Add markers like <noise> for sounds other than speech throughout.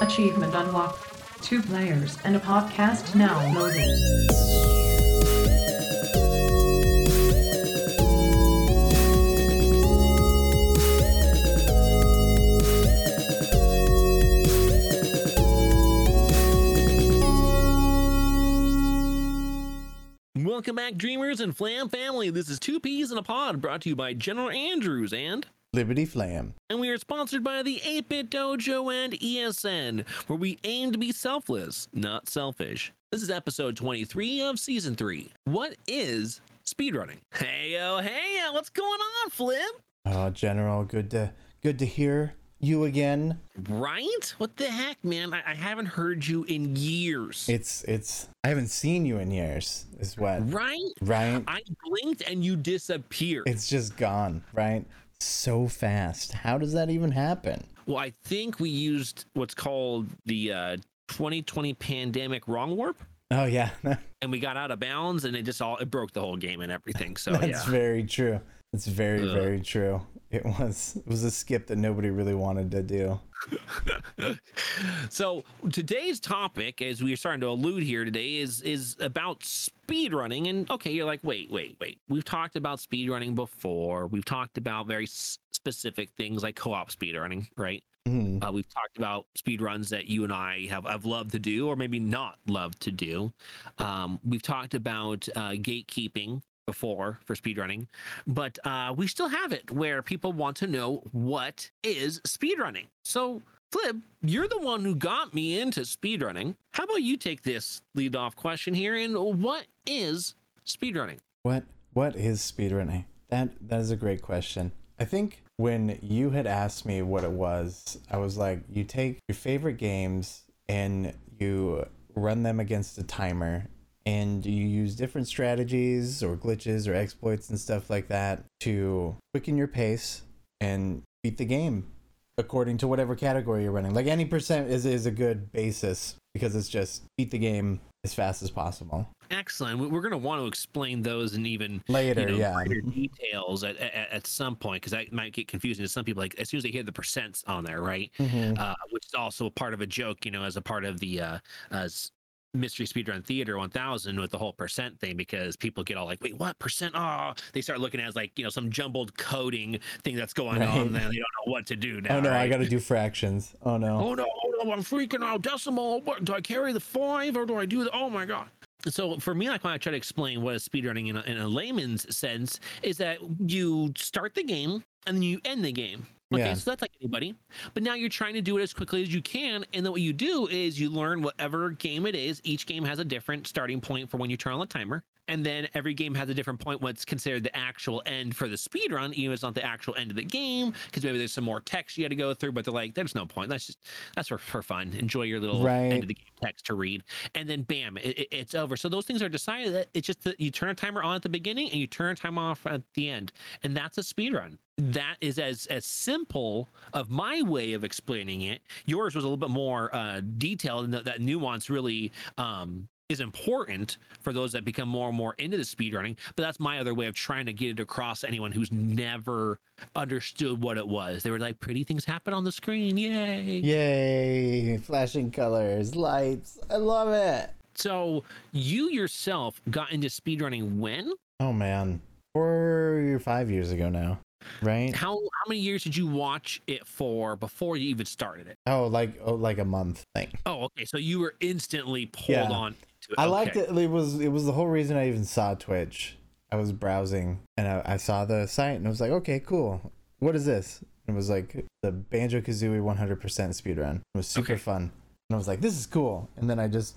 Achievement unlocked. Two players and a podcast now loading. Welcome back, dreamers and Flam family. This is Two Peas in a Pod, brought to you by General Andrews and. Liberty Flam. And we are sponsored by the 8 Bit Dojo and ESN, where we aim to be selfless, not selfish. This is episode 23 of season 3. What is speedrunning? Hey yo, hey yo, what's going on, Flip? Oh, ah, General, good to good to hear you again. Right? What the heck, man? I, I haven't heard you in years. It's it's I haven't seen you in years. Is what right? right? I blinked and you disappeared. It's just gone, right? So fast. How does that even happen? Well, I think we used what's called the uh, 2020 pandemic wrong warp, Oh yeah, <laughs> and we got out of bounds, and it just all it broke the whole game and everything. So that's yeah, very true. It's very Ugh. very true. It was it was a skip that nobody really wanted to do. So today's topic, as we are starting to allude here today, is is about speed running. And okay, you're like, wait, wait, wait. We've talked about speed running before. We've talked about very s- specific things like co-op speed running, right? Mhm. Uh, we've talked about speed runs that you and I have, have loved to do, or maybe not loved to do. Um, we've talked about uh, gatekeeping before for speedrunning, but uh, we still have it where people want to know what is speedrunning. So, Flip, you're the one who got me into speedrunning. How about you take this lead off question here? And what is speedrunning? What what is speedrunning? That that is a great question. I think when you had asked me what it was, I was like, you take your favorite games and you run them against a timer and you use different strategies or glitches or exploits and stuff like that to quicken your pace and beat the game according to whatever category you're running. Like any percent is is a good basis because it's just beat the game as fast as possible. Excellent. We- We're going to want to explain those in even Later, you know, yeah. greater details at, at, at some point because that might get confusing to some people. Like as soon as they hear the percents on there, right? Mhm. Uh, which is also a part of a joke, you know, as a part of the uh, as mystery speedrun theater 1000 with the whole percent thing because people get all like wait what percent oh they start looking at it as like you know some jumbled coding thing that's going Right. on and they don't know what to do now Oh no, I got to do fractions. Oh no. oh no, oh no, I'm freaking out. Decimal. What do I carry the five or do I do the? Oh my god. So for me, like when I try to explain what is speedrunning in a, in a layman's sense, is that you start the game and then you end the game. Okay, Yeah. so that's like anybody. But now you're trying to do it as quickly as you can, and then what you do is you learn whatever game it is. Each game has a different starting point for when you turn on the timer, and then every game has a different point what's considered the actual end for the speed run even if it's not the actual end of the game because maybe there's some more text you had to go through but they're like there's no point. That's just that's for, for fun. Enjoy your little Right. end of the game text to read. And then bam it, it- it's over. So those things are decided that it's just that you turn a timer on at the beginning and you turn a timer off at the end. And that's a speed run. That is as as simple of my way of explaining it. Yours was a little bit more uh detailed and that, that nuance really um is important for those that become more and more into the speedrunning. But that's my other way of trying to get it across to anyone who's never understood what it was. They were like, pretty things happen on the screen. Yay. Yay! Flashing colors, lights. I love it. So you yourself got into speedrunning when? Oh man, four or five years ago now, right? How how many years did you watch it for before you even started it? Oh, like oh, like a month thing. Oh, okay. So you were instantly pulled Yeah. on to it. I liked it. It was it was the whole reason I even saw Twitch. I was browsing and I, I saw the site and I was like, okay, cool. What is this? And it was like the Banjo Kazooie 100% speedrun. It was super Okay. fun. And I was like, this is cool. And then I just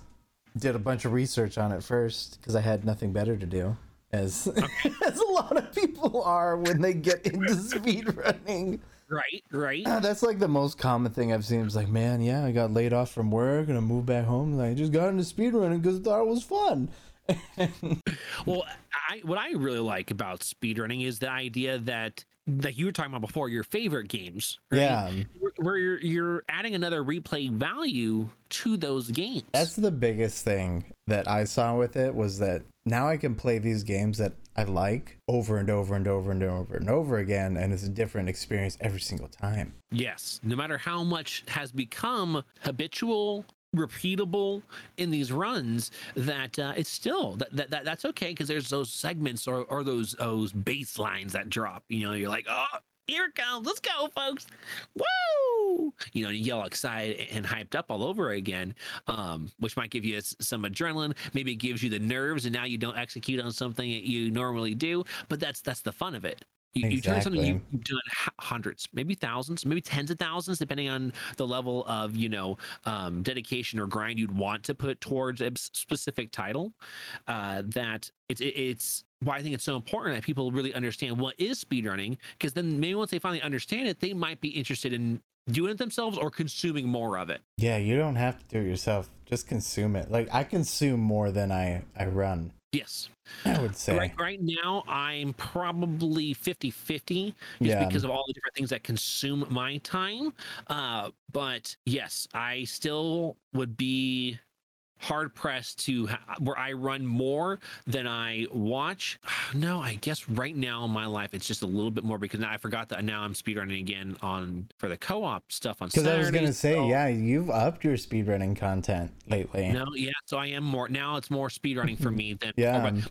did a bunch of research on it first because I had nothing better to do. As, <laughs> as a lot of people are when they get into <laughs> speedrunning. Right, right. <clears throat> That's like the most common thing I've seen. It's like, man, yeah, I got laid off from work and I moved back home. And I just got into speedrunning because I thought it was fun. <laughs> Well, I what I really like about speedrunning is the idea that that you were talking about before, your favorite games. right? Yeah, Where- Where you're you're adding another replay value to those games. that's the biggest thing that I saw with it was that now I can play these games that I like over and over and over and over and over again, and it's a different experience every single time. Yes, no matter how much has become habitual, repeatable in these runs, that uh, it's still that, that, that that's okay because there's those segments or or those those baselines that drop. You know, you're like, oh, here it comes. Let's go, folks. Woo! You know, you yell excited and hyped up all over again, um, which might give you some adrenaline. Maybe it gives you the nerves, and now you don't execute on something that you normally do. But that's that's the fun of it. You, you turn something you, you've done hundreds, maybe thousands, maybe tens of thousands, depending on the level of you know um, dedication or grind you'd want to put towards a specific title. Uh, that it's it, it's why I think it's so important that people really understand what is speedrunning, because then maybe once they finally understand it, they might be interested in doing it themselves or consuming more of it. Yeah, you don't have to do it yourself. Just consume it. Like I consume more than I I run. Yes. I would say. Right, right now, I'm probably 50 50 just Yeah. because of all the different things that consume my time. Uh, but yes, I still would be hard pressed to ha- where I run more than I watch. <sighs> No, I guess right now in my life, it's just a little bit more because now I forgot that now I'm speedrunning again on for the co op stuff on Because I was gonna say, so- yeah, you've upped your speedrunning content lately. No, yeah. So I am more now. It's more speed running for <laughs> me than Yeah. my,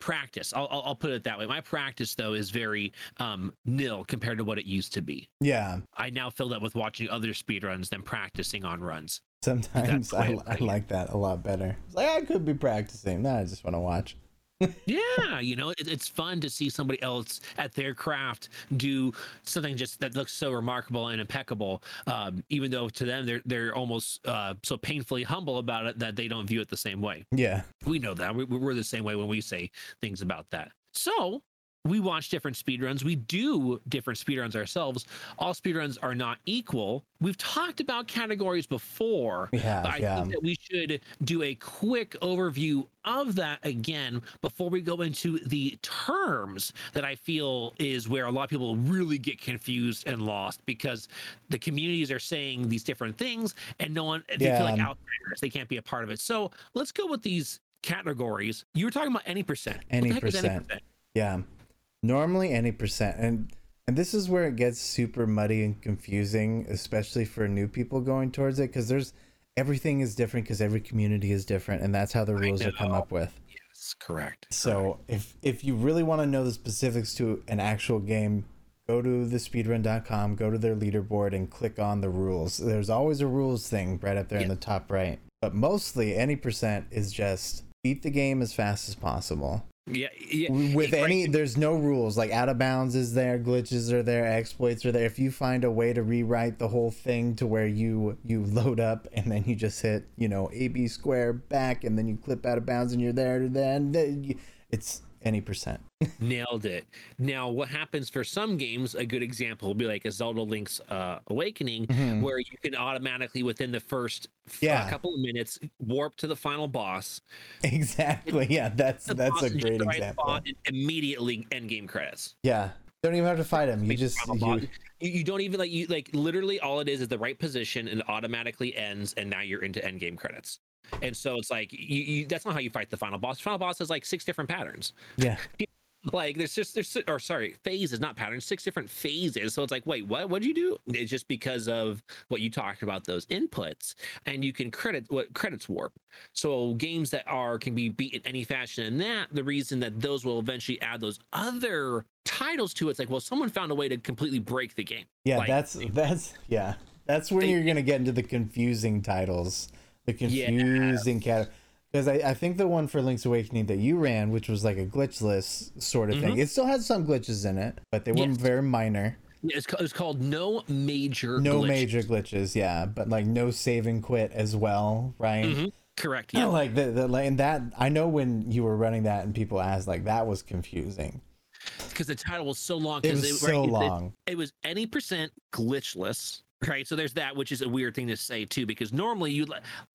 practice. I'll, I'll I'll put it that way. My practice though is very um nil compared to what it used to be. Yeah. I now fill that with watching other speed runs than practicing on runs. Sometimes I, I like that a lot better. It's like I could be practicing. No, I just want to watch. <laughs> Yeah, you know, it, it's fun to see somebody else at their craft do something just that looks so remarkable and impeccable. Um, even though to them they're they're almost uh, so painfully humble about it that they don't view it the same way. Yeah. We know that. We, we're the same way when we say things about that. So we watch different speedruns. We do different speedruns ourselves. All speedruns are not equal. We've talked about categories before. But I yeah. think that we should do a quick overview of that again before we go into the terms that I feel is where a lot of people really get confused and lost because the communities are saying these different things and no one they feel like outsiders. They can't be a part of it. So let's go with these categories. You were talking about any percent. Any heck is percent. Yeah. Normally any percent. And and this is where it gets super muddy and confusing, especially for new people going towards it, because there's everything is different because every community is different, and that's how the rules are come up with. Yes, correct. So if if you really want to know the specifics to an actual game, go to the speedrun.com, go to their leaderboard and click on the rules. There's always a rules thing right up there in the top right. But mostly any percent is just beat the game as fast as possible. Yeah, yeah. With Right. any there's no rules. Like out of bounds is there, glitches are there, exploits are there. If you find a way to rewrite the whole thing to where you you load up and then you just hit, you know, AB square back and then you clip out of bounds and you're there then it's any percent. <laughs> Nailed it. Now, what happens for some games? A good example will be like a Zelda Link's uh, Awakening, Mhm. where you can automatically, within the first Yeah. couple of minutes, warp to the final boss. Exactly. Yeah, that's that's a great example. immediately end game credits. Yeah. Don't even have to fight him. You just you, you, don't even like you like literally all it is is the right position and it automatically ends and now you're into end game credits. And so it's like you, you that's not how you fight the final boss. Final boss has like six different patterns. yeah. <laughs> like there's just there's or sorry phases not patterns six different phases so it's like wait what what did you do it's just because of what you talked about those inputs and you can credit what credits warp so games that are can be beat in any fashion and that the reason that those will eventually add those other titles to it, it's like well someone found a way to completely break the game Yeah, Like, that's that's yeah. That's when they- you're gonna get into the confusing titles, the confusing cat. Because I, I think the one for Link's Awakening that you ran, which was like a glitchless sort of thing, it still had some glitches in it, but they were Mm-hmm. Yes. very minor. it's, it's called no major No glitch. major glitches, yeah, but like no save and quit as well, right? Mhm. correct Yeah. <laughs> yeah Like the, the like and that I know when you were running that and people asked like that was confusing. because the title was so long It was right, so it- it- long. it was any percent glitchless right? So there's that which is a weird thing to say too because normally you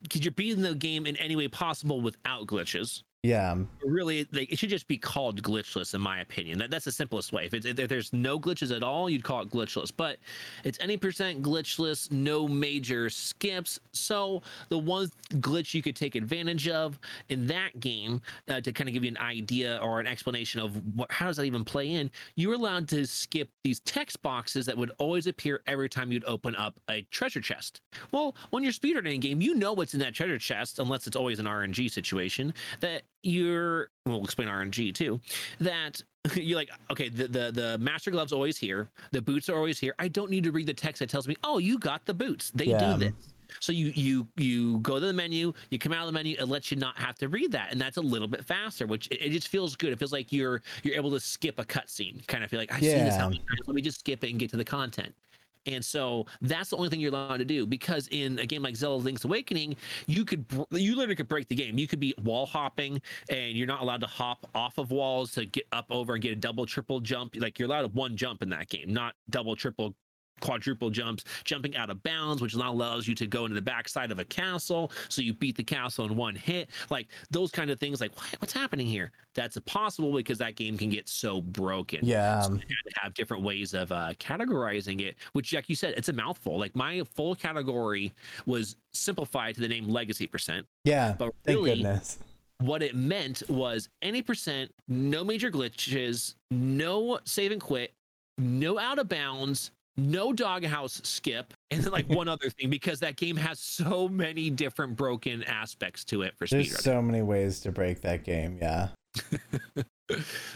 because you're beating the game in any way possible without glitches Yeah. really like, it should just be called glitchless in my opinion. That, that's the simplest way. If, if there's no glitches at all you'd call it glitchless. But it's any percent glitchless no major skips. So the one glitch you could take advantage of in that game uh, to kind of give you an idea or an explanation of what how does that even play in you're allowed to skip these text boxes that would always appear every time you'd open up a treasure chest. Well when you're speedrunning a game you know what's in that treasure chest unless it's always an rng situation that you're we'll explain RNG too. That <laughs> you're like, okay, the, the the master glove's always here, the boots are always here. I don't need to read the text that tells me, oh, you got the boots. They Yeah. do this. So you you you go to the menu, you come out of the menu, it lets you not have to read that, and that's a little bit faster, which it, it just feels good. It feels like you're you're able to skip a cutscene. Kind of feel like I've seen this how Yeah. many times. Let me just skip it and get to the content. And so that's the only thing you're allowed to do because in a game like Zelda Link's Awakening, you could you literally could break the game. You could be wall hopping and you're not allowed to hop off of walls to get up over and get a double triple jump. Like you're allowed one jump in that game, not double triple quadruple jumps, jumping out of bounds, which now allows you to go into the backside of a castle. So you beat the castle in one hit. Like those kind of things, like what, what's happening here? That's impossible because that game can get so broken. Yeah. So to have different ways of uh, categorizing it, which, like you said, it's a mouthful. Like my full category was simplified to the name legacy percent, Yeah. but Thank really, goodness. what it meant was any percent, no major glitches, no save and quit, no out of bounds, no doghouse skip, and then like <laughs> one other thing because that game has so many different broken aspects to it for There's speedrunning. so many ways to break that game. Yeah. <laughs>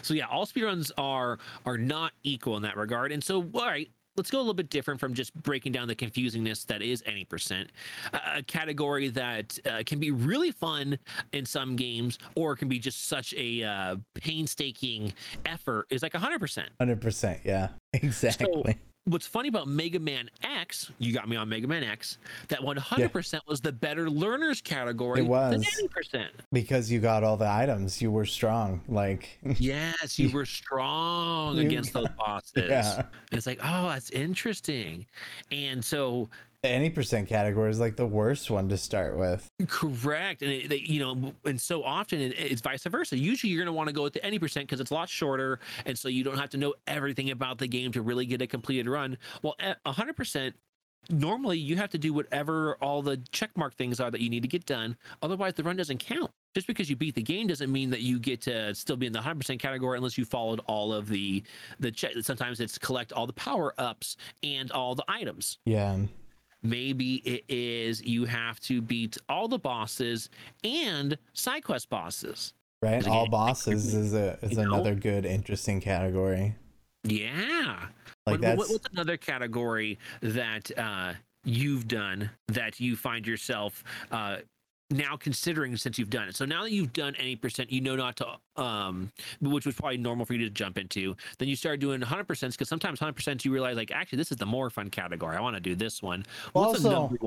so yeah, all speedruns are are not equal in that regard. And so, all right, let's go a little bit different from just breaking down the confusingness that is any percent. A, category that uh, can be really fun in some games, or can be just such a uh, painstaking effort is like hundred percent. 100%. Yeah. <laughs> Exactly. What's funny about Mega Man X, you got me on Mega Man X, that 100% was the better learners category It was. than 80%. because you got all the items. You were strong. Like, <laughs> Yes, you were strong against those <laughs> bosses. yeah. And it's like, oh, that's interesting. And so, The any percent category is like the worst one to start with. correct. And, it, they- you know, and so often it, it's vice versa. Usually you're going to want to go with the any percent because it's a lot shorter. And so you don't have to know everything about the game to really get a completed run. Well, at 100%, normally you have to do whatever all the checkmark things are that you need to get done. Otherwise, the run doesn't count. Just because you beat the game doesn't mean that you get to still be in the 100% category unless you followed all of the the check. Sometimes it's collect all the power ups and all the items. Yeah. Maybe it is you have to beat all the bosses and side quest bosses. Right. All bosses is a is You know? another good interesting category. Yeah. Like What- that's what, what's another category that uh, you've done that you find yourself uh, now considering since you've done it? So now that you've done any percent, you know not to, um, which was probably normal for you to jump into. Then you start doing 100 percent because sometimes 100 percent you realize like actually this is the more fun category. I want to do this one. What's Also- one?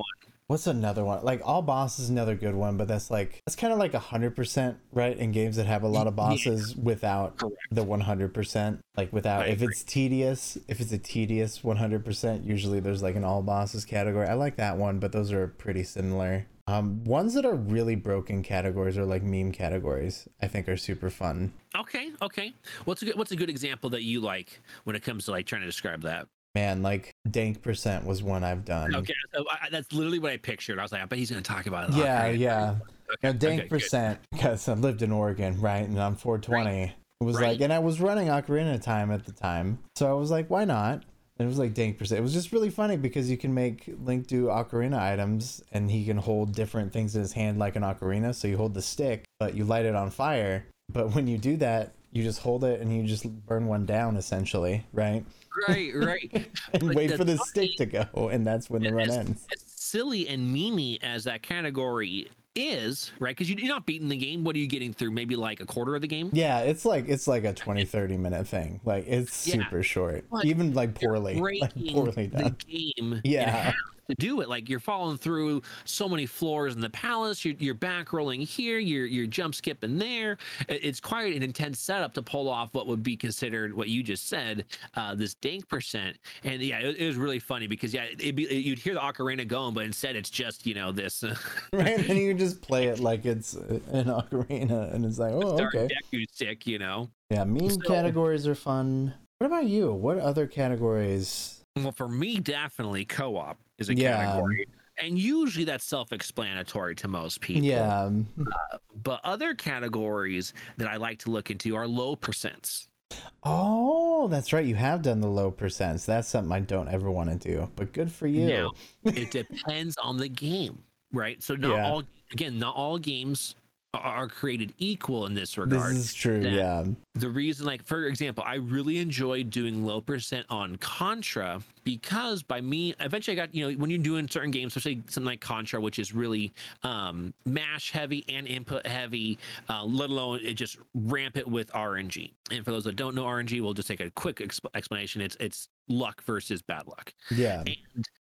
What's another one? Like all bosses is another good one, but that's like that's kind of like hundred percent, right? In games that have a lot of Yeah. bosses without Correct. the one hundred percent. Like without I if agree. it's tedious, if it's a tedious one hundred percent, usually there's like an all bosses category. I like that one, but those are pretty similar. Um, ones that are really broken categories are like meme categories. I think are super fun. Okay, okay. What's a good What's a good example that you like when it comes to like trying to describe that? Man, like dank percent was one I've done. Okay, so I, that's literally what I pictured. I was like, I bet he's going to talk about it. Yeah, yeah. Okay, Now, dank okay, good. percent because I lived in Oregon, right? And I'm 420. It was Right. like, and I was running Ocarina of Time at the time, so I was like, why not? It was like dank percent. It was just really funny because you can make Link do Ocarina items, and he can hold different things in his hand like an ocarina. So you hold the stick, but you light it on fire. But when you do that, you just hold it and you just burn one down, essentially, right? Right, right. <laughs> And But wait the for the funny- stick to go, and that's when the run ends. as silly and memey as that category is, right? Because you, you're not beating the game. What are you getting through? Maybe like a quarter of the game. Yeah, it's like it's like a 20 30 minute thing. Like it's Yeah. super short. But Even like poorly. <laughs> Like Breaking poorly the done. game. in Yeah. To do it. Like you're falling through so many floors in the palace. You're, you're back rolling here. You're you're jump skipping there. It's quite an intense setup to pull off what would be considered what you just said, uh, this dank percent. And yeah, it, it was really funny because yeah, it'd be, you'd hear the ocarina going, but instead it's just you know this uh, <laughs> right? And you just play it like it's an ocarina, and it's like, oh, dark okay. Deku stick, you know. Yeah, meme So- categories are fun. What about you? What other categories? Well, for me, definitely co-op is a Yeah. category. And usually that's self-explanatory to most people. Yeah, um, But other categories that I like to look into are low percents. Oh, that's right. You have done the low percents. That's something I don't ever want to do, but good for you. Now, <laughs> it depends on the game, right? So not Yeah. all again, not all games are- created equal in this regard. this is true. that- Yeah. the reason like for example i really enjoyed doing low percent on contra because by me eventually i got you know when you're doing certain games especially something like contra which is really um mash heavy and input heavy uh, let alone it just rampant with rng and for those that don't know rng we'll just take a quick exp- explanation it's it's luck versus bad luck Yeah. and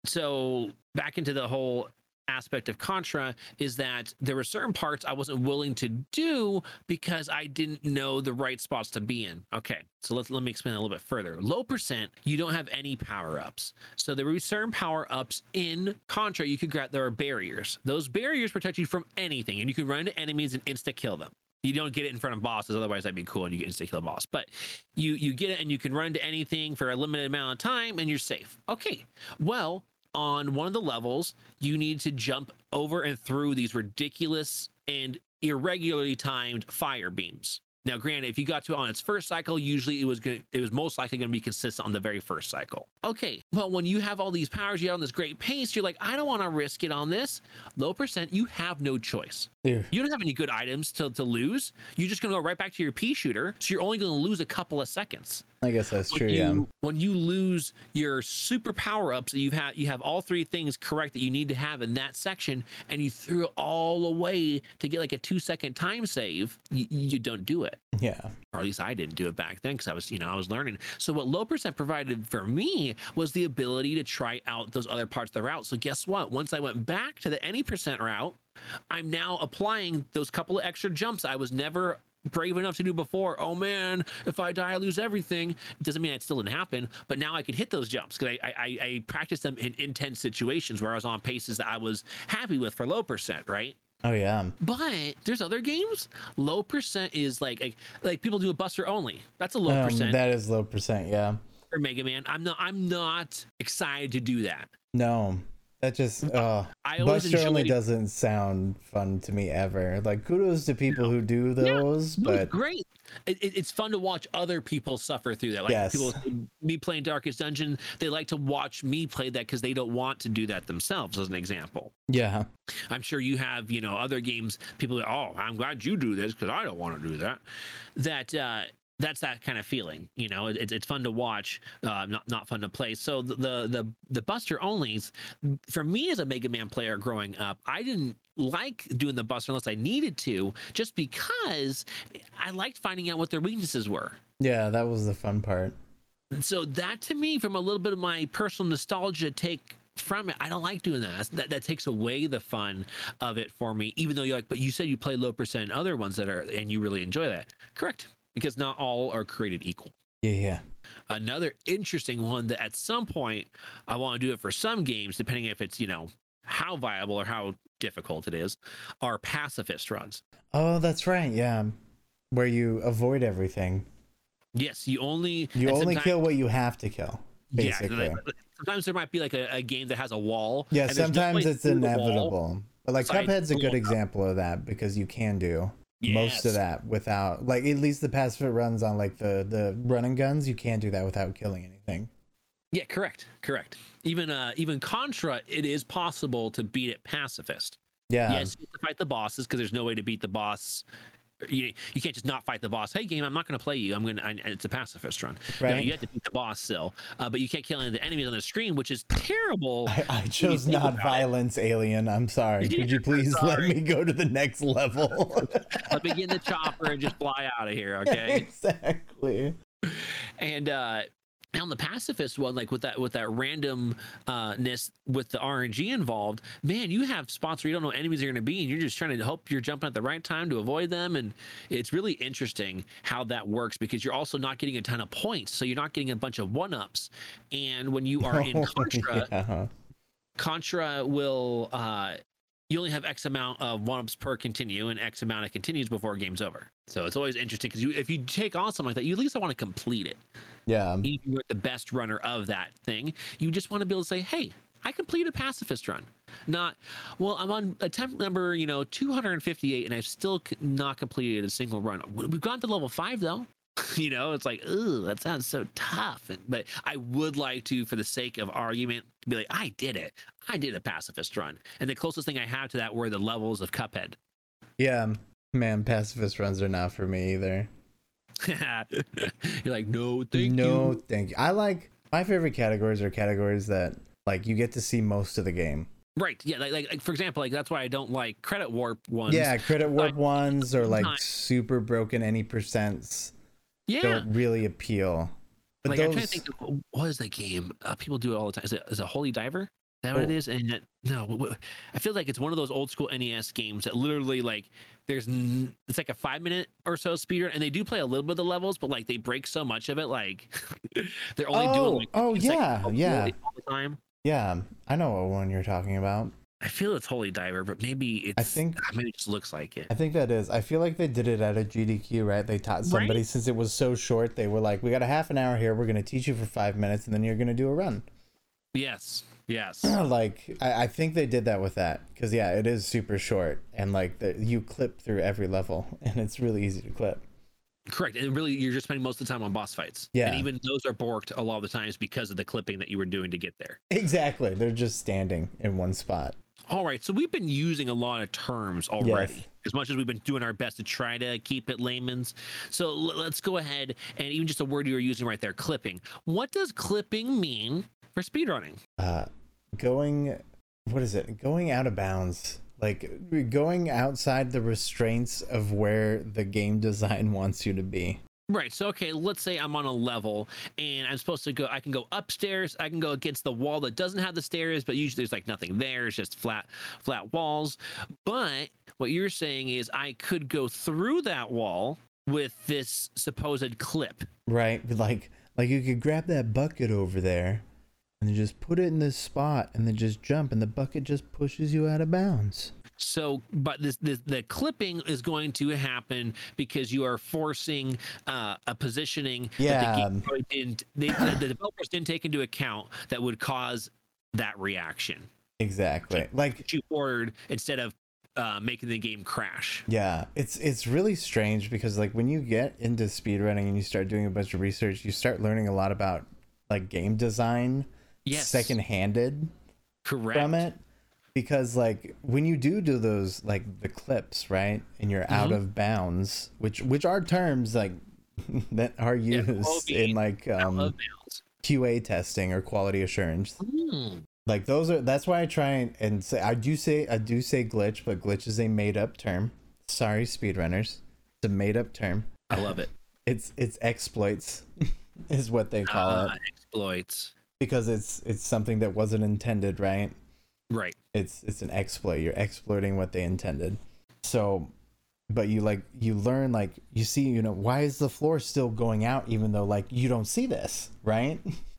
so back into the whole aspect of Contra is that there were certain parts I wasn't willing to do because I didn't know the right spots to be in. Okay, so let's let me explain a little bit further. Low percent, you don't have any power ups. So there were certain power ups in Contra you could grab. There are barriers. Those barriers protect you from anything, and you can run into enemies and insta kill them. You don't get it in front of bosses, otherwise that'd be cool, and you get insta kill a boss. But you you get it, and you can run into anything for a limited amount of time, and you're safe. Okay, well on one of the levels, you need to jump over and through these ridiculous and irregularly timed fire beams. Now, granted, if you got to it on its first cycle, usually it was good. It was most likely going to be consistent on the very first cycle. Okay, well, when you have all these powers, you're on this great pace. You're like, I don't want to risk it on this low percent. You have no choice. Ew. You don't have any good items to, to lose. You're just going to go right back to your pea shooter. So you're only going to lose a couple of seconds I guess that's when true. you, Yeah. when you lose your super power ups that you've you have all three things correct that you need to have in that section and you threw it all away to get like a two second time save you, you don't do it Yeah. or at least I didn't do it back then because I was, you know, I was learning. So what low percent provided for me was the ability to try out those other parts of the route. So guess what? Once I went back to the any percent route, I'm now applying those couple of extra jumps I was never brave enough to do before. Oh man, if I die, I lose everything. It doesn't mean it still didn't happen, but now I can hit those jumps because I, I I practiced them in intense situations where I was on paces that I was happy with for low percent, right? Oh yeah. But there's other games. Low percent is like like, like people do a Buster only. That's a low Um, percent that is low percent. Yeah. for Mega Man. I'm not I'm not excited to do that. No. That just uh I always Buster only doesn't sound fun to me ever. Like kudos to people who do those, No, it's but great. It, it- it's fun to watch other people suffer through that. Like Yes. people, me playing Darkest Dungeon, they like to watch me play that because they don't want to do that themselves. As an example, yeah. I'm sure you have, you know, other games. People, are, oh, I'm glad you do this because I don't want to do that. That uh, that's that kind of feeling. You know, it, it's fun to watch, uh, not not fun to play. So the the the, the Buster onlys, for me as a Mega Man player growing up, I didn't like doing the Buster unless I needed to, just because I liked finding out what their weaknesses were. Yeah, that was the fun part. And so that to me, from a little bit of my personal nostalgia take from it, I don't like doing that. That that takes away the fun of it for me. Even though you're like, but you said you play low percent other ones that are, and you really enjoy that. Correct, because not all are created equal. Yeah, yeah. Another interesting one that at some point I want to do it for some games, depending if it's you know how viable or how difficult it is, are pacifist runs. Oh, that's right. Yeah. Where you avoid everything. Yes, you only You only kill what you have to kill. Basically. Yeah, sometimes there might be like a, a game that has a wall. Yeah, there's no sometimes it's through the wall. inevitable. But like so I Cuphead's a good example of that because you can do most of that without like at least the pacifist runs on like the the running guns, you can't do that without killing anything. Yeah, correct, correct. Even uh, even Contra, it is possible to beat it pacifist. Yeah. yes, you have to fight the bosses because there's no way to beat the boss. You, you can't just not fight the boss. Hey, game, I'm not going to play you. I'm going to. It's a pacifist run. Right. you have to beat the boss still, uh, but you can't kill any of the enemies on the screen, which is terrible. I, I chose not about it. violence, alien. I'm sorry. Could you <laughs> please let me go to the next level? <laughs> Let me get in the chopper and just fly out of here, okay? <laughs> exactly. and uh on the pacifist one, like with that with that randomness with the RNG involved, man, you have spots where you don't know enemies are going to be, and you're just trying to hope you're jumping at the right time to avoid them. And it's really interesting how that works because you're also not getting a ton of points, so you're not getting a bunch of one ups. And when you are in <laughs> Contra, yeah. Contra will uh, you only have X amount of one ups per continue and X amount of continues before game's over. So it's always interesting because you if you take on something like that, you at least want to complete it. yeah. Even if you're the best runner of that thing, you just want to be able to say, "Hey, I completed a pacifist run." Not, well, I'm on attempt number you know 258 and I've still not completed a single run. We- We've gone to level five though. <laughs> you know, it's like, ooh, that sounds so tough. And, but I would like to, for the sake of argument, be like, I did it. I did a pacifist run. And the closest thing I have to that were the levels of Cuphead. Yeah. Man, pacifist runs are not for me either. <laughs> You're like, no, thank you. no, you. thank you. I like my favorite categories are categories that like you get to see most of the game. Right. Yeah. Like, like, like, for example, like that's why I don't like credit warp ones. Yeah, credit warp like, ones or like super broken any percents Yeah. don't really appeal. But like I'm those, trying to think what is the game? Uh, people do it all the time. Is it is it Holy Diver? Is that what it Oh. And it, no, I feel like it's one of those old school NES games that literally like there's n- it's like a five minute or so speedrun, and they do play a little bit of the levels, but like they break so much of it, like <laughs> they're only Oh, doing like oh, 15 seconds yeah, of yeah. all the time. yeah, I know what one you're talking about. I feel it's Holy Diver, but maybe it's I think maybe it just looks like it. I think that is. I feel like they did it at a GDQ, right? They taught somebody Right? since it was so short. They were like, "We got a half an hour here. We're gonna teach you for five minutes, and then you're gonna do a run." Yes. Yes. <clears throat> like, I, I think they did that with that because yeah, it is super short, and like the, you clip through every level, <laughs> and it's really easy to clip. Correct. And really, you're just spending most of the time on boss fights. Yeah. And even those are borked a lot of the times because of the clipping that you were doing to get there. Exactly. They're just standing in one spot. All right. So we've been using a lot of terms already, as much as we've been doing our best to try to keep it layman's. So l- let's go ahead and even just a word you were using right there, clipping. What does clipping mean for speedrunning? Uh, going, what is it? Going out of bounds. Like going outside the restraints of where the game <laughs> design wants you to be. Right. So, okay, let's say I'm on a level and I'm supposed to go, I can go upstairs. I can go against the wall that doesn't have the stairs, but usually there's like nothing there. It's just flat, flat walls. But what you're saying is I could go through that wall with this supposed clip. Right? Like, like you could grab that bucket over there, and just put it in this spot, and then just jump, and the bucket just pushes you out of bounds. So, but this, this the clipping is going to happen because you are forcing uh, a positioning that the Yeah. probably didn't, they, the, the developers didn't take into account that would cause that reaction. Exactly. Like that you ordered instead of uh, making the game crash. Yeah, it's it's really strange because like when you get into speedrunning and you start doing a bunch of research, you start learning a lot about like game design Yes, second-handed correct. from it because like when you do do those like the clips, right? And you're out Mhm. of bounds, which which are terms like <laughs> that are used well-being, in like um. QA testing or quality assurance. Hmm. Like those are that's why I try and, and say I do say I do say glitch, but glitch is a made up term. Sorry, speedrunners. It's a made up term. I love it. It's it's exploits <laughs> is what they call Ah, it exploits. because it's it's something that wasn't intended, right? Right. It's it's an exploit. You're exploiting what they intended. So but you like you learn like you see, you know, why is the floor still going out even though like you don't see this, right?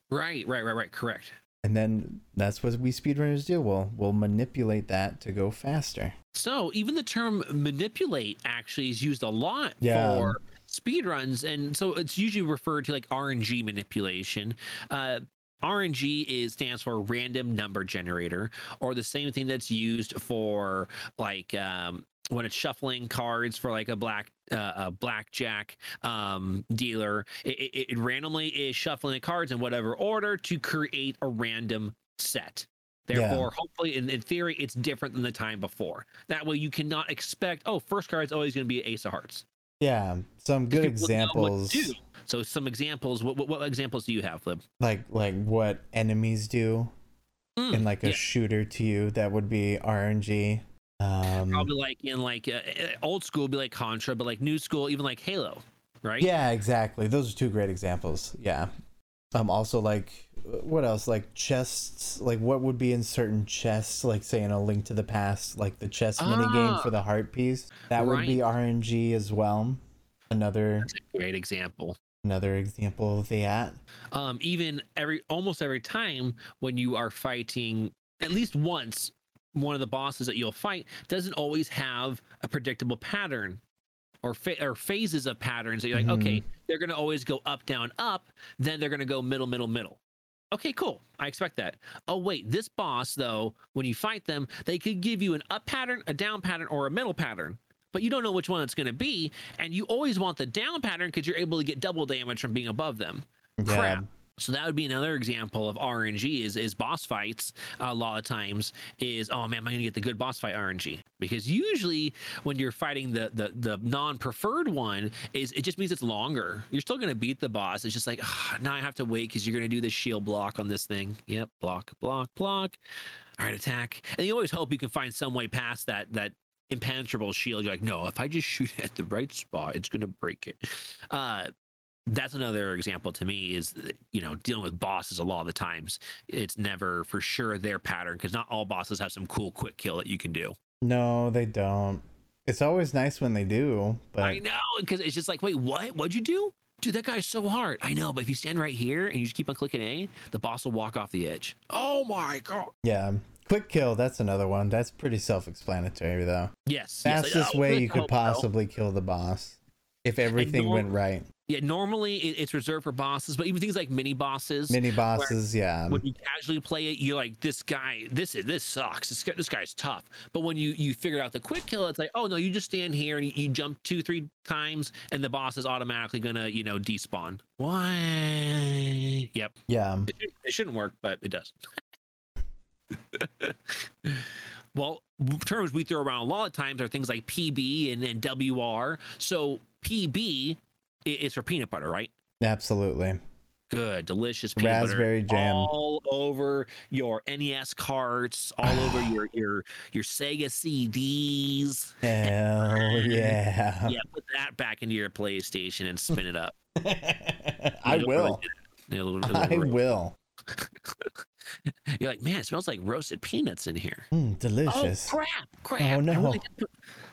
Right. Right. Right. Right. Correct. And then that's what we speedrunners do. We'll we'll manipulate that to go faster. So even the term manipulate actually is used a lot Yeah. for speedruns, and so it's usually referred to like RNG manipulation. Uh, RNG is stands for random number generator, or the same thing that's used for like um, when it's shuffling cards for like a black uh, a blackjack um, dealer. It, it, it randomly is shuffling the cards in whatever order to create a random set. Yeah. Therefore, hopefully, in, in theory, it's different than the time before. That way, you cannot expect, oh, first card is always going to be Ace of Hearts. Yeah, some good People know what to examples. So, some examples. What, what, what examples do you have, Lib? like like what enemies do Mm, in like a yeah, shooter to you that would be RNG. Um probably like in like uh, uh, old school, be like Contra, but like new school, even like Halo, right? Yeah, exactly. Those are two great examples. Yeah. Um, also like what else? Like chests. Like what would be in certain chests? Like say in a Link to the Past, like the chess mini game for Ah. the heart piece. That would be RNG as well. Another great example. another example of that. um, even every almost every time when you are fighting at least once one of the bosses that you'll fight doesn't always have a predictable pattern or fa- or phases of patterns that you're like mm-hmm. okay they're to always go up down up then they're to go middle middle middle okay cool i expect that oh wait this boss though when you fight them they could give you an up pattern a down pattern or a middle pattern but you don't know which one it's going to be and you always want the down pattern because you're able to get double damage from being above them Yeah. crap. So that would be another example of RNG is is boss fights. A lot of times is oh man, am I gonna get the good boss fight RNG? Because usually when you're fighting the the the non preferred one, is it just means it's longer. You're still gonna beat the boss. It's just like ah, now I have to wait because you're gonna do the shield block on this thing. Yep, block, block, block. All right, attack. And you always hope you can find some way past that that impenetrable shield. You're like, no, if I just shoot <laughs> at the right spot, it's gonna break it. Uh, that's another example to me is you know dealing with bosses a lot of the times it's never for sure their pattern because not all bosses have some cool quick kill that you can do No, they don't. It's always nice when they do, but i know because it's just like wait what what'd you do dude that guy's so hard i know but if you stand right here and you just keep on clicking a the boss will walk off the edge oh my god yeah. Quick kill, that's another one. That's pretty self-explanatory though. yes yes, like, Fastest oh, way you could possibly kill the boss if everything norm- went right. Yeah normally it's reserved for bosses but even things like mini bosses Mini bosses, yeah. when you casually play it, you're like, this guy, this is this sucks. This guy, this guy's tough. But when you you figure out the quick kill, it's like, oh no, you just stand here and you, you jump two, three times, and the boss is automatically gonna, you know, despawn. Why? Yep. Yeah. It, it shouldn't work, but it does. <laughs> well, terms we throw around a lot of times are things like PB and, and WR. So PB i- is for peanut butter, right? Absolutely. Good, delicious peanut Raspberry butter jam. all over your NES carts, all over <sighs> your your your Sega CDs. Hell yeah. Yeah, put that back into your PlayStation and spin it up. <laughs> I will. It'll- it'll I will. <laughs> You're like, man, it smells like roasted peanuts in here. Mm, Oh delicious. crap! Crap! Oh, I, no. really did, put-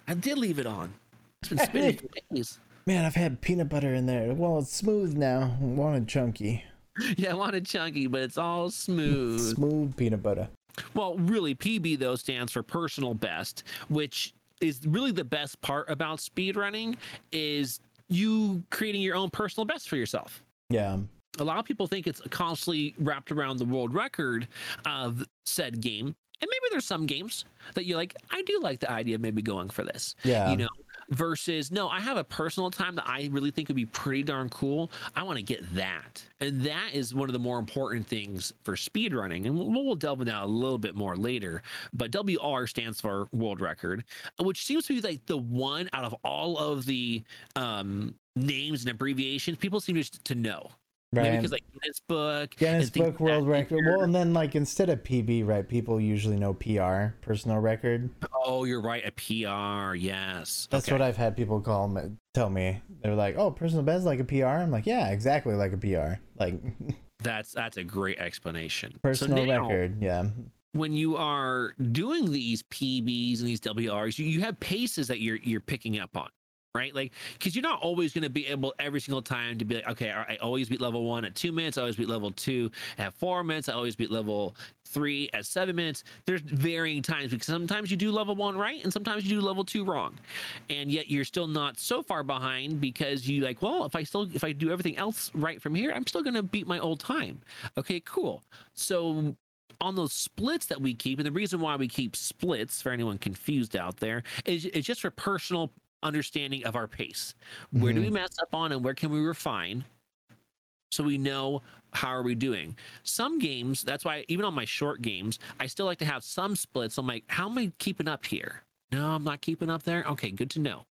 I did leave it on. It's been <laughs> spinning for days. Man, I've had peanut butter in there. Well, it's smooth now. I wanted chunky. <laughs> Yeah, I wanted chunky, but it's all smooth. Smooth peanut butter. Well, really, PB though stands for personal best, which is really the best part about speedrunning is you creating your own personal best for yourself. Yeah. A lot of people think it's constantly wrapped around the world record of said game. And maybe there's some games that you're like, I do like the idea of maybe going for this. Yeah. You know, versus no, I have a personal time that I really think would be pretty darn cool. I want to get that. And that is one of the more important things for speedrunning. And we'll, we'll delve into that a little bit more later. But WR stands for world record, which seems to be like the one out of all of the um, names and abbreviations people seem to, to know. Maybe Right. because like Guinness Book, Guinness Book World Record. nature. Well, and then like instead of PB, right? People usually know PR, personal record. Oh, you're right. A PR. Yes. That's what I've had people call me, tell me. They're like, "Oh, personal best like a PR." I'm like, "Yeah, exactly like a PR. Like <laughs> That's that's a great explanation. personal so now, record." Yeah. when you are doing these PBs and these WRs, you, you have paces that you're you're picking up on, right? Like because you're not always going to be able every single time to be like, okay, I always beat level one at two minutes, I always beat level two at four minutes, I always beat level three at seven minutes. There's varying times because sometimes you do level one right and sometimes you do level two wrong, and yet you're still not so far behind because you like, well, if I still if I do everything else right from here, I'm still going to beat my old time. Okay, cool. So on those splits that we keep, and the reason why we keep splits for anyone confused out there is, is just for personal understanding of our pace. Where do we mm-hmm. mess up on and where can we refine? So we know how are we doing. Some games, that's why even on my short games, I still like to have some splits. I'm like, how am I keeping up here? No, I'm not keeping up there. Okay, good to know.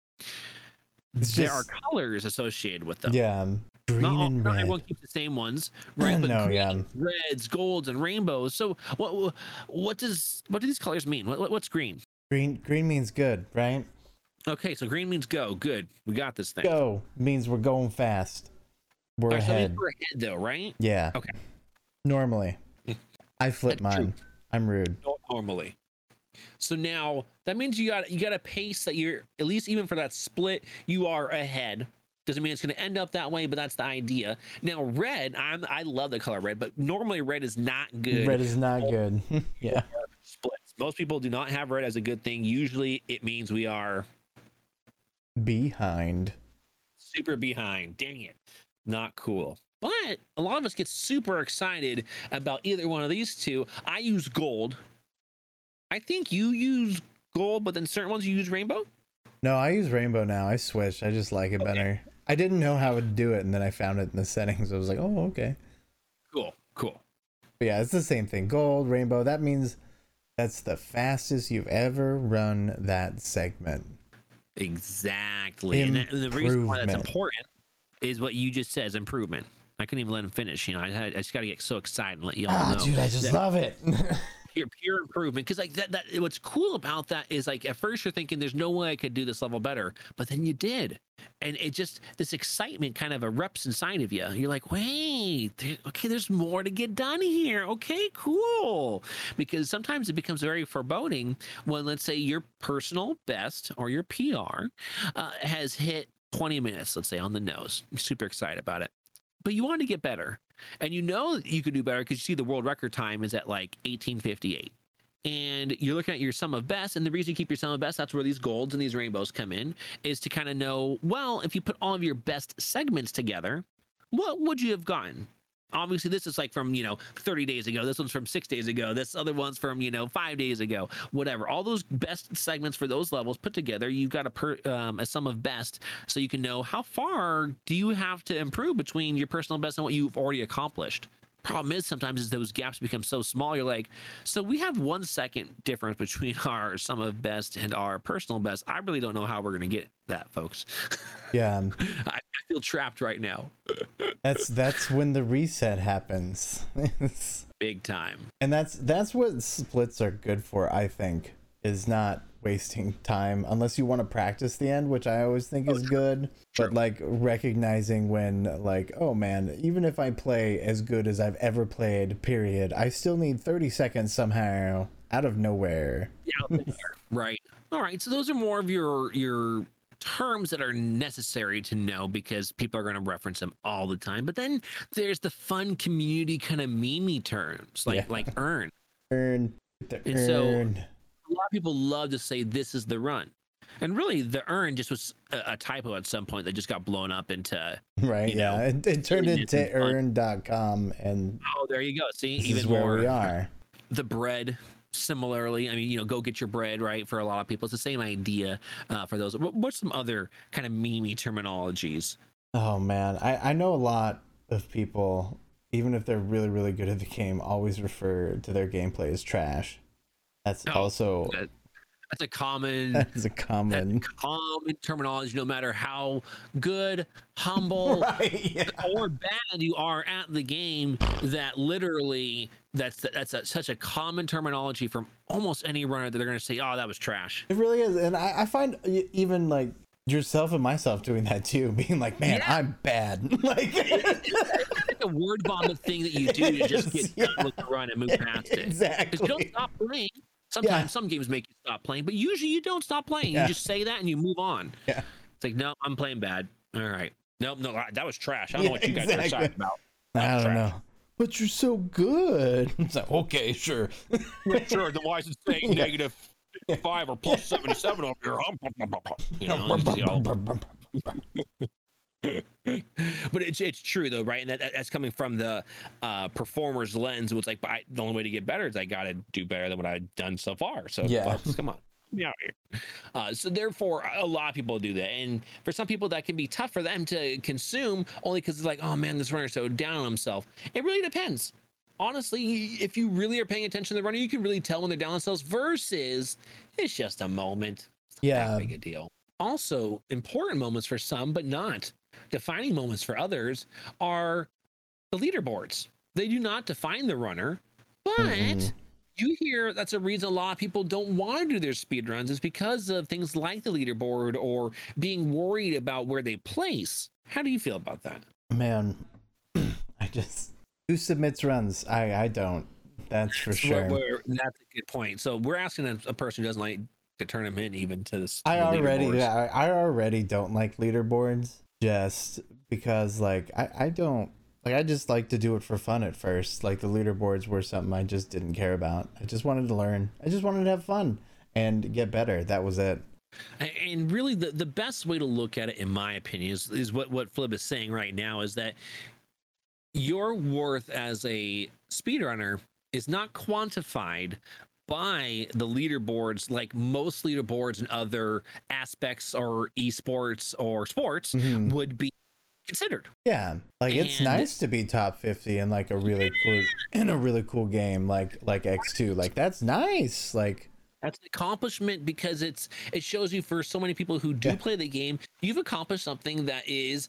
It's there just- are colors associated with them. Yeah. Green Not, all, and not red. everyone keeps the same ones, right? But No, greens, yeah. reds, golds, and rainbows. So what what does what do these colors mean? What- what's green? Green green means good, right? Okay, so green means go. Good, we got this thing. Go means we're going fast. We're Alright, so ahead. we're ahead though, right? Yeah. Okay. Normally. I flip That's true. mine. I'm rude. Normally. So now that means you got you got a pace that you're at least even for that split you are ahead. Doesn't mean it's going to end up that way, but that's the idea. Now red, I'm I love the color red, but normally red is not good. Red is not good. <laughs> yeah. splits. Most people do not have red as a good thing. Usually it means we are Behind. super behind. Dang it. Not cool. But a lot of us get super excited about either one of these two. I use gold. I think you use gold, but then certain ones you use rainbow. No, I use rainbow now. I switched. I just like it Okay. better. I didn't know how to do it, and then I found it in the <laughs> settings. I was like, oh, okay. Cool, cool. But yeah, it's the same thing. Gold, rainbow. That means that's the fastest you've ever run that segment. Exactly. And, that, and the reason why that's important is what you just said is improvement. I couldn't even let him finish. You know, I, had, I just got to get so excited and let you all Ah, know. dude, I just that- love it. <laughs> pure pure improvement because like that, that what's cool about that is like at first you're thinking there's no way i could do this level better but then you did. And it just this excitement kind of erupts inside of you. You're like wait there, okay there's more to get done here. Okay cool. Because sometimes it becomes very foreboding when let's say your personal best or your pr uh, has hit 20 minutes let's say on the nose. You're super excited about it but you want to get better. And you know that you could do better because you see the world record time is at like 1858 and you're looking at your sum of best and the reason you keep your sum of best that's where these golds and these rainbows come in is to kind of know well if you put all of your best segments together what would you have gotten obviously this is like from you know 30 days ago. This one's from six days ago. This other one's from you know five days ago. Whatever. All those best segments for those levels put together you've got a per um, a sum of best so you can know how far do you have to improve between your personal best and what you've already accomplished problem is sometimes is those gaps become so small you're like so we have one second difference between <laughs> our sum of best and our personal best. I really don't know how we're going to get that folks. <laughs> Yeah, I, I feel trapped right now. <laughs> That's that's when the reset happens. big time. And that's that's what splits are good for, I think, is not wasting <laughs> time unless you want to practice the end, which I always think is good. But like recognizing when like, oh man, even if I play as good as I've ever played, period, I still need 30 seconds somehow out of nowhere. there, <laughs> right all right so those are more of your your terms that are necessary to know because people are going to reference them all the time but then there's the fun community kind of memey terms like Yeah. like urn Urn And so- urn. A lot of people love to say this is the run. And really the urn just was a, a typo at some point that just got blown up into right, yeah. know, it, it turned into urn.com and oh there you go. See this even is where more we are. the bread similarly. I mean you know go get your bread right? For a lot of people it's the same idea uh, for those. What- what's some other kind of memey terminologies? Oh man, I I know a lot of people, even if they're really really good at the game, always refer to their gameplay as trash. That's Oh, also that- that's a common <laughs> that's a common common terminology no matter how good humble <laughs> right. Yeah. or bad you are at the game that literally that's that's a, such a common terminology from almost any runner that they're going to say oh that was trash It really is, and I, I find even like yourself and myself doing that too, <laughs> being like, man, Yeah. I'm bad. like a word vomit thing that you do to just get Yes, done with the run and move past it because you don't exactly. stop playing sometimes Yeah. some games make you stop playing but usually you don't stop playing Yeah. you just say that and you move on Yeah. it's like no i'm playing bad all right nope no that was trash i don't know what you guys are talking about I don't trash. know, but you're so good. <laughs> It's like okay, sure. sure then why is it saying <laughs> Yeah. negative five or plus 77 over here <laughs> you know, you see all- <laughs> but it's it's true though, right? And that, that- that's coming from the uh, performer's lens. It's like I, the only way to get better is I got to do better than what I've done so far. So Yeah. come on. Get me out here. Uh, so therefore, a lot of people do that, and for some people, that can be tough for them to consume, only because it's like, oh man, this runner's so down on himself. It really depends. Honestly, if you really are paying attention to the runner, you can really tell when they're down on themselves. Versus, it's just a moment. It's Yeah. big a deal. Also, important moments for some, but not defining moments for others are the leaderboards. They do not define the runner, but Mhm. you hear that's a reason a lot of people don't want to do their speed runs is because of things like the leaderboard or being worried about where they place. How do you feel about that? Man, <clears throat> I just who submits runs? I I don't. That's for So sure. we're- we're- that's a good point. So we're asking a, a person who doesn't like to turn them in even to this. I the already yeah, I already don't like leaderboards just because like I, I don't like I just like to do it for fun at first. Like the leaderboards were something I just didn't care about. I just wanted to learn. I just wanted to have fun and get better. That was it. And really, the, the best way to look at it, in my opinion, is, is what, what Flip is saying right now is that your worth as a speedrunner is not quantified by the leaderboards like most leaderboards and other aspects or esports or sports Mhm. would be considered. Yeah, like it's And- nice to be top fifty in like a really cool in a really cool game like like X two. Like that's nice. Like That's an accomplishment because it's it shows you for so many people who do Yeah. play the game, you've accomplished something that is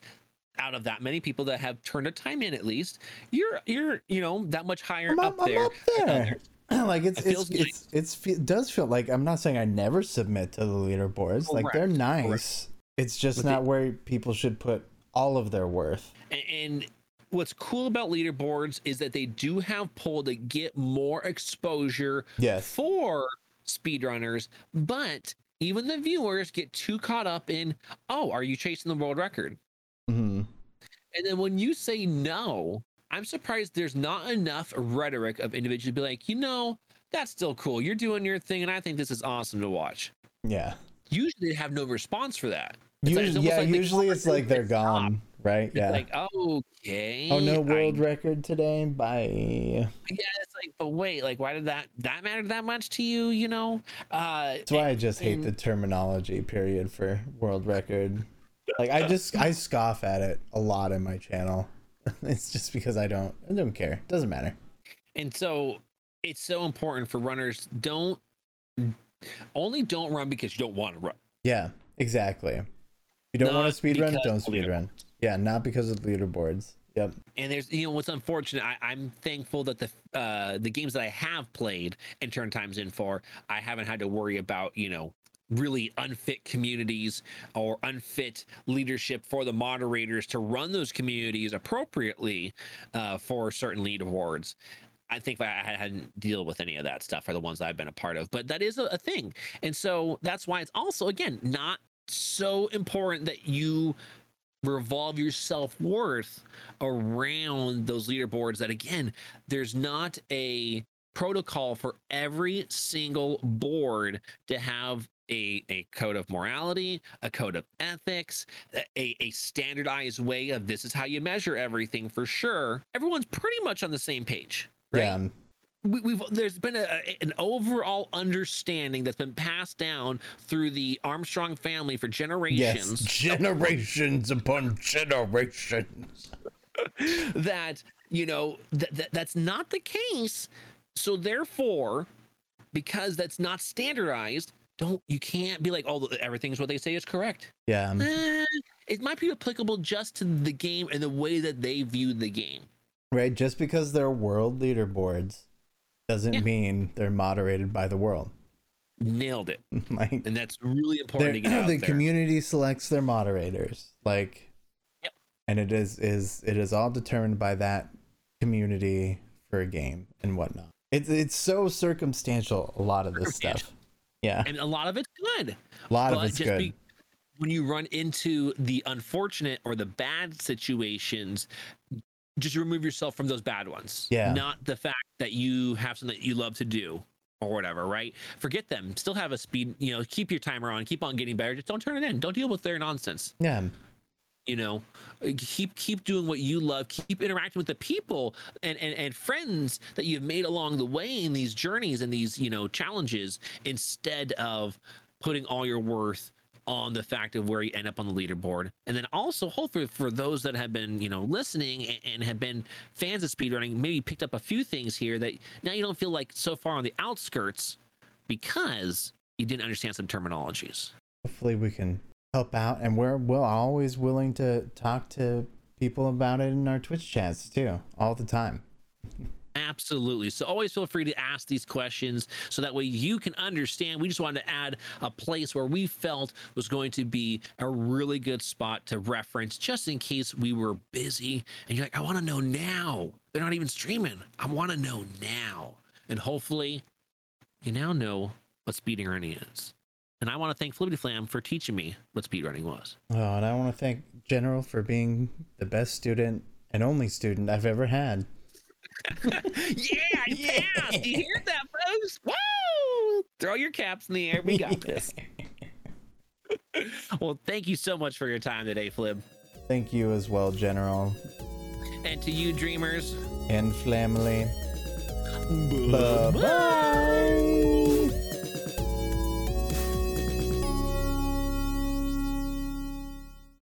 out of that many people that have turned a time in at least, you're you're you know that much higher I'm up, I'm there. up there. <clears throat> like it's It it's feels it's, it's it does feel like I'm not saying I never submit to the leaderboards. Like they're Correct, nice. It's just But not where people should put all of their worth. And what's cool about leaderboards is that they do have pull to get more exposure Yes. for speedrunners, but even the viewers get too caught up in, oh, are you chasing the world record? hmm And then when you say no, I'm surprised there's not enough rhetoric of individuals be like, you know, that's still cool. You're doing your thing, and I think this is awesome to watch. Yeah. Usually they have no response for that. It's like- it's Usually, yeah. like usually it's like they're gone, right? It's Yeah. like, okay. oh no, I- world record today. Bye. yeah, it's like, but wait, like, why did that that matter that much to you? You know, uh, That's why I just hate and- the terminology. Period for world record. Like I just I scoff at it a lot in my channel. <laughs> It's just because I don't I don't care. Doesn't matter. and so it's so important for runners. Don't only don't run because you don't want to run. Yeah, exactly. If you don't want Not to speed run, don't speed run. Yeah, not because of leaderboards. Yep. and there's you know what's unfortunate I, i'm thankful that the uh the games that i have played and turn times in for i haven't had to worry about you know really unfit communities or unfit leadership for the moderators to run those communities appropriately uh, for certain leaderboards. I think I hadn't deal with any of that stuff for the ones I've been a part of, but that is a, a thing, and so that's why it's also again not so important that you revolve your self-worth around those leaderboards that again there's not a protocol for every single board to have a, a code of morality a code of ethics a, a standardized way of this is how you measure everything for sure everyone's pretty much on the same page right? Yeah. we, we've there's been a, an overall understanding that's been passed down through the Armstrong family for generations. Yes. generations upon generations. <laughs> that you know that, that that's not the case so therefore because that's not standardized don't you can't be like oh everything's what they say is correct Yeah. Eh, it might be applicable just to the game and the way that they view the game Right. Just because they're world leaderboards doesn't Yeah. mean they're moderated by the world. nailed it <laughs> like and that's really important to get out <clears throat> the there community selects their moderators. Like Yep. and it is is it is all determined by that community for a game and whatnot. It's it's so circumstantial, a lot of this stuff. Yeah. and a lot of it's good A lot of it's just good. be- when you run into the unfortunate or the bad situations just remove yourself from those bad ones Yeah. not the fact that you have something that you love to do or whatever right forget them still have a speed you know keep your timer on keep on getting better just don't turn it in don't deal with their nonsense yeah. You know keep keep doing what you love keep interacting with the people and, and and friends that you've made along the way in these journeys and these you know challenges instead of putting all your worth on the fact of where you end up on the leaderboard. And then also hopefully for those that have been you know listening and, and have been fans of speedrunning maybe picked up a few things here that now you don't feel like so far on the outskirts because you didn't understand some terminologies. Hopefully we can help out and we're we're always willing to talk to people about it in our Twitch chats too, all the time. Absolutely. So always feel free to ask these questions so that way you can understand. We just wanted to add a place where we felt was going to be a really good spot to reference just in case we were busy and you're like, I want to know now. They're not even streaming. I want to know now. And hopefully you now know what speedrunning is. And I want to thank Flippity Flam for teaching me what speedrunning was. Oh, and I want to thank General for being the best student and only student I've ever had. <laughs> yeah, yeah. Do you hear that, folks? Woo! Throw your caps in the air. We got this. <laughs> well, thank you so much for your time today, Flip. Thank you as well, General. And to you, dreamers. And family. Bye bye.